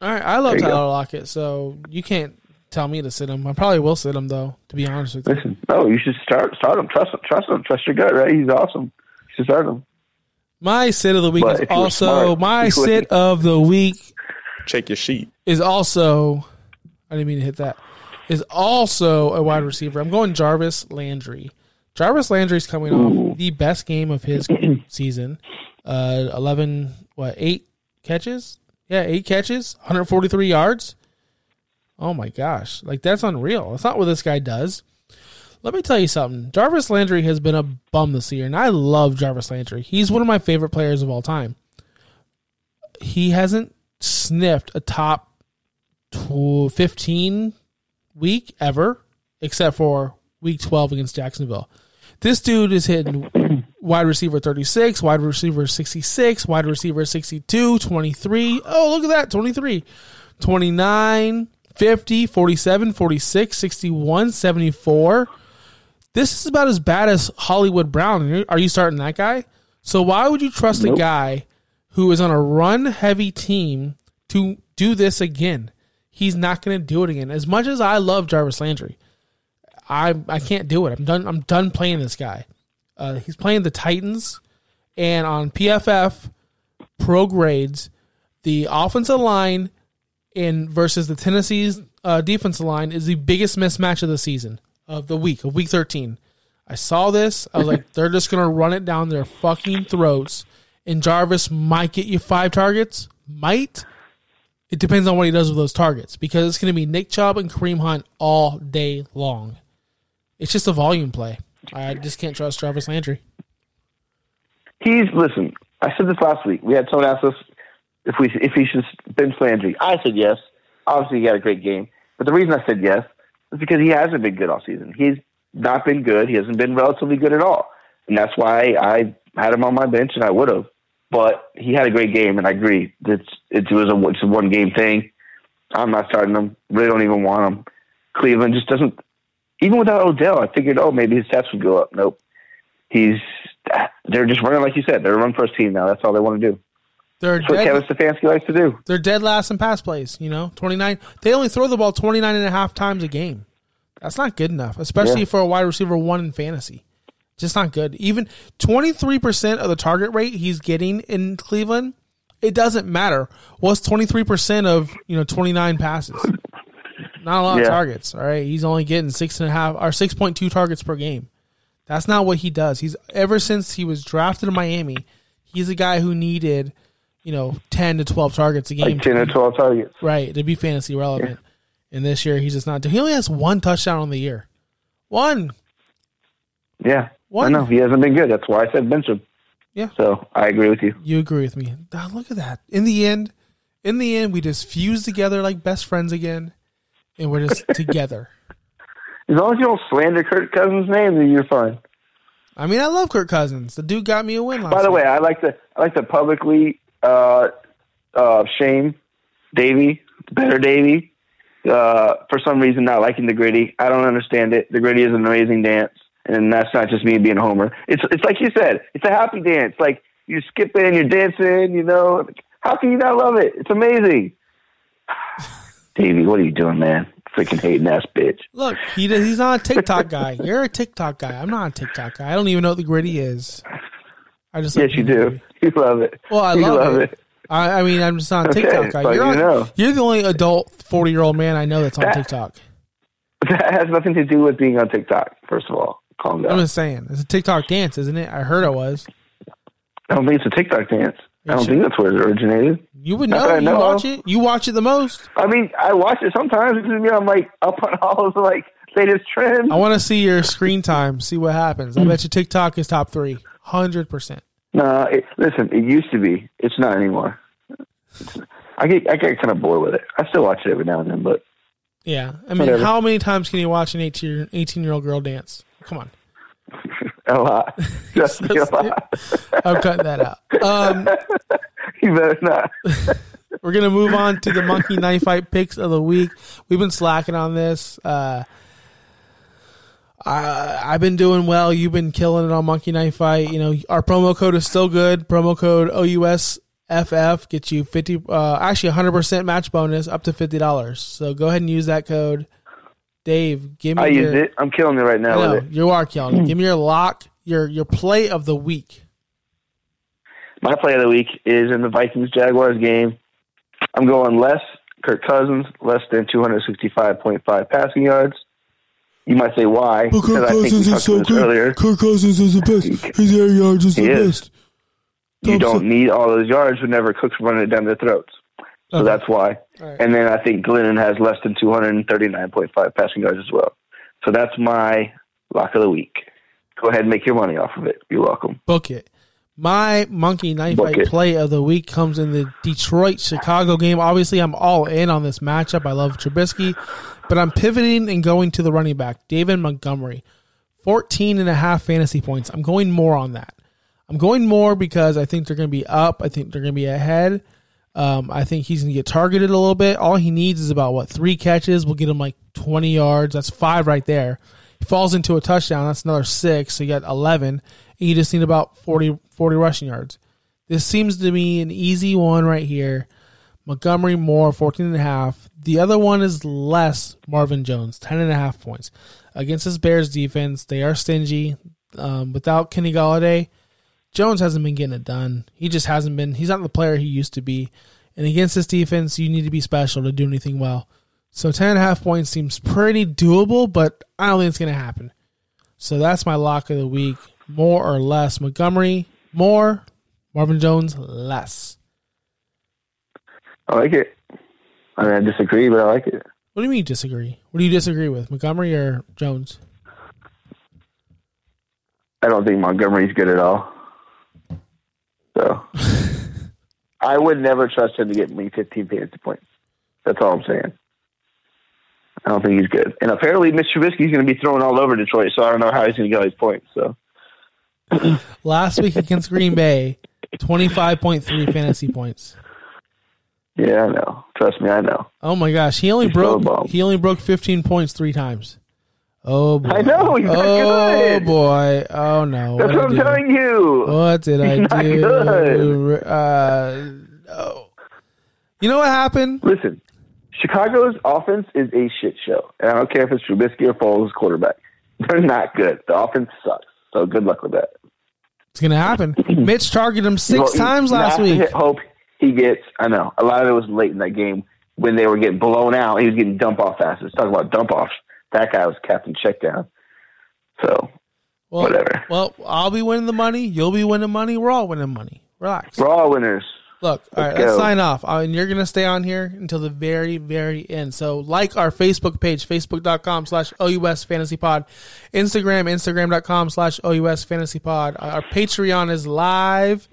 All right, I love Tyler go. Lockett, so you can't tell me to sit him. I probably will sit him though, to be honest with you. listen, no, you should start start him. Trust him. Trust him. Trust your gut. Right? He's awesome. You should start him. My sit of the week But is if you were also smart, my you sit wouldn't. of the week Check your sheet. is also I didn't mean to hit that. Is also a wide receiver. I'm going Jarvis Landry. Jarvis Landry's coming off the best game of his season. Uh, eleven, what eight catches? Yeah, eight catches, 143 yards. Oh my gosh, like that's unreal. That's not what this guy does. Let me tell you something. Jarvis Landry has been a bum this year, and I love Jarvis Landry. He's one of my favorite players of all time. He hasn't sniffed a top 15 week ever, except for week 12 against Jacksonville. This dude is hitting wide receiver 36, wide receiver 66, wide receiver 62, 23. Oh, look at that 23, 29, 50, 47, 46, 61, 74. This is about as bad as Hollywood Brown. Are you starting that guy? So why would you trust a guy who is on a run heavy team to do this again? He's not going to do it again. As much as I love Jarvis Landry, I I can't do it. I'm done. I'm done playing this guy. Uh, he's playing the Titans, and on PFF pro grades, the offensive line in versus the Tennessee's uh, defensive line is the biggest mismatch of the season of the week of week 13. I saw this. I was like, they're just gonna run it down their fucking throats, and Jarvis might get you five targets. Might. It depends on what he does with those targets because it's going to be Nick Chubb and Kareem Hunt all day long. It's just a volume play. I just can't trust Jarvis Landry. He's listen. I said this last week. We had someone ask us if we if he should bench Landry. I said yes. Obviously, he had a great game, but the reason I said yes is because he hasn't been good all season. He's not been good. He hasn't been relatively good at all, and that's why I had him on my bench, and I would have. But he had a great game, and I agree. It's it was a it's a one game thing. I'm not starting him. Really don't even want him. Cleveland just doesn't. Even without Odell, I figured, oh, maybe his stats would go up. Nope. He's they're just running like you said. They're a run first team now. That's all they want to do. They're That's what dead, Kevin Stefanski likes to do. they're dead last in pass plays, you know, 29. They only throw the ball 29 and a half times a game. That's not good enough, especially Yeah. for a wide receiver one in fantasy. Just not good. Even 23% of the target rate he's getting in Cleveland, it doesn't matter. What's 23% of, you know, 29 passes? Not a lot of targets. All right. He's only getting six and a half or 6.2 targets per game. That's not what he does. He's ever since he was drafted in Miami, he's a guy who needed, you know, 10 to 12 targets a game. Like ten to twelve targets. Right, to be fantasy relevant. And this year he's just not. He only has one touchdown on the year. One. Yeah, One. I know he hasn't been good. That's why I said bench him. Yeah. So I agree with you. You agree with me. Look at that. In the end, in the end, we just fuse together like best friends again. And we're just together. As long as you don't slander Kirk Cousins' name, then you're fine. I mean, I love Kirk Cousins. The dude got me a win last By the way. I like to I like to publicly uh, uh, shame Davy, better Davy, uh, for some reason not liking the Griddy. I don't understand it. The Griddy is an amazing dance, and that's not just me being a homer. It's it's like you said, it's a happy dance. Like you're skipping, and you're dancing. You know, how can you not love it? It's amazing. Davey, what are you doing, man? Freaking hating ass bitch. Look, he does, he's not a TikTok guy. You're a TikTok guy. I'm not a TikTok guy. I don't even know what the Griddy is. I just Yes, you do. You love it. Well, I you love, it. I, I mean, I'm just not a Okay, TikTok guy. You're, you on- know. you're the only adult 40 year old man I know that's on That- TikTok. That has nothing to do with being on TikTok. First of all, calm down. I'm just saying, it's a TikTok dance, isn't it? I heard it was. I don't think it's a TikTok dance. I don't think that's where it originated. You would know. You know watch it. You watch it the most. I mean, I watch it sometimes. It doesn't mean I'm like up on all of the like latest trends. I want to see your screen time. See what happens. I bet you TikTok is top three, hundred percent. No, it, listen, it used to be. It's not anymore. It's, I get I get kind of bored with it. I still watch it every now and then, but Yeah, I mean, Whatever. how many times can you watch an 18 18 year old girl dance? Come on, a lot. Just a lot. I'm cutting that out. Um, You better not. we're gonna move on to the monkey knife fight picks of the week. We've been slacking on this. Uh, I, I've been doing well. You've been killing it on Monkey Knife Fight. You know our promo code is still good. Promo code OUSFF gets you fifty, uh, actually hundred percent match bonus up to fifty dollars. So go ahead and use that code. Dave, give me I your. used it. I'm killing it right now know, with it. you are killing it. Give me your lock, your your play of the week. my play of the week is in the Vikings Jaguars game. I'm going less Kirk Cousins, less than 265.5 passing yards. You might say why? But Kirk Because I think we Cousins is so good. earlier. Kirk Cousins is the best. His air yards is the He is. best. You Thompson- don't need all those yards whenever Cook's running it down their throats. So Okay. that's why. Right. And then I think Glennon has less than 239.5 passing yards as well. So that's my lock of the week. Go ahead and make your money off of it. You're welcome. Book it. My monkey knife fight play of the week comes in the Detroit Chicago game. Obviously, I'm all in on this matchup. I love Trubisky, but I'm pivoting and going to the running back, David Montgomery. 14 and a half fantasy points. I'm going more on that. I'm going more because I think they're going to be up. I think they're going to be ahead. Um, I think he's going to get targeted a little bit. All he needs is about what three catches. We'll get him like 20 yards. That's five right there. He falls into a touchdown. That's another six. So you got 11. And you just need about 40, 40 rushing yards. This seems to be an easy one right here. Montgomery Moore, 14 and a half. The other one is less Marvin Jones, 10 and a half points. Against this Bears defense, they are stingy. Um, without Kenny Golladay, Jones hasn't been getting it done. He just hasn't been. He's not the player he used to be. And against this defense, you need to be special to do anything well. So 10 and a half points seems pretty doable, but I don't think it's going to happen. So that's my lock of the week. More or less. Montgomery, more. Marvin Jones, less. I like it. I mean, I disagree, but I like it. What do you mean disagree? What do you disagree with? Montgomery or Jones? I don't think Montgomery's good at all. So I would never trust him to get me 15 fantasy points. That's all I'm saying. I don't think he's good. And apparently, Mr. Trubisky's going to be thrown all over Detroit, so I don't know how he's going to get all these points. So Last week against Green Bay, 25.3 fantasy points. yeah, I know. Trust me, I know. Oh my gosh, he only He's broke he only broke 15 points 3 times. Oh boy. I know, he's not Oh good. boy. Oh no. That's what I I'm telling you. What did I He's not do? good. Uh, no. You know what happened? Listen, Chicago's offense is a shit show. And I don't care if it's Trubisky or Foles quarterback. They're not good. The offense sucks. So good luck with that. It's going to happen. Mitch targeted him 6 Well, times last week. hope he gets. I know a lot of it was late in that game when they were getting blown out. He was getting dump off passes. Talk about dump offs. That guy was Captain Checkdown. So Well, whatever. Well, I'll be winning the money. You'll be winning money. We're all winning money. Relax. we're all winners. Look, all right, Let's let's sign off. Uh, and you're going to stay on here until the very, very end. So like our Facebook page, facebook.com slash OUS Fantasy Pod. Instagram, instagram.com slash OUS Fantasy Pod. Uh, Our Patreon is live.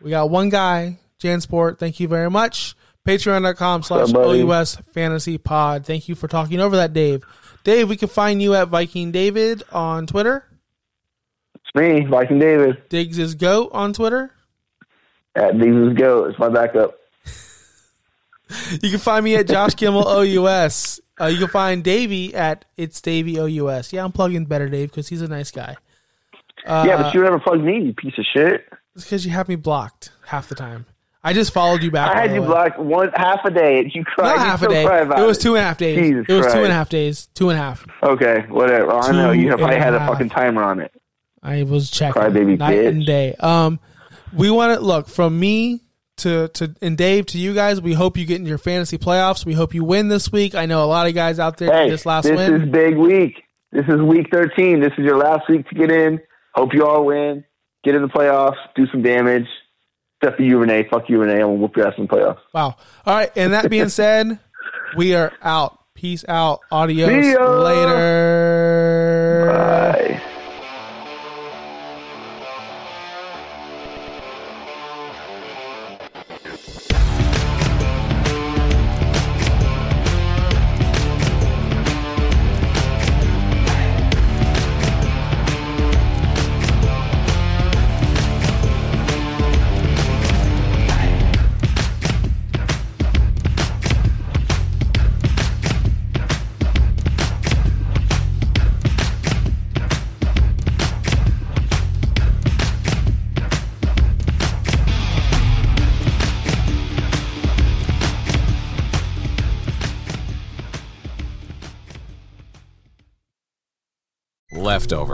We got one guy, Jansport. Thank you very much. Patreon.com slash OUS Fantasy Pod. Thank you for talking over that, Dave. Dave, we can find you at Viking David on Twitter. It's me, Viking David. Diggs is Goat on Twitter. At These Go. It's my backup. You can find me at Josh Kimmel OUS. Uh, you can find Davey at It's Davey OUS. Yeah, I'm plugging better Dave because he's a nice guy. Uh, yeah, but you never plugged me, you piece of shit. It's because you have me blocked half the time. I just followed you back. I had you way. blocked one half a day. You cried. Not you half a day. about It was two and a half days. Jesus it was two and a Christ. half days. Two and a half. Okay, whatever. I know you probably had a fucking timer on it. I was checking Crybaby night bitch. and day. Um, we want to look from me to to and Dave to you guys. We hope you get in your fantasy playoffs. We hope you win this week. I know a lot of guys out there Hey, this last week. this win. is big week. This is week 13. This is your last week to get in. Hope you all win. Get in the playoffs. Do some damage. Except for you, Renee. Fuck you, Renee. I'm going to whoop your ass in the playoffs. Wow. All right. And that being said, we are out. Peace out. Audio Later. Bye.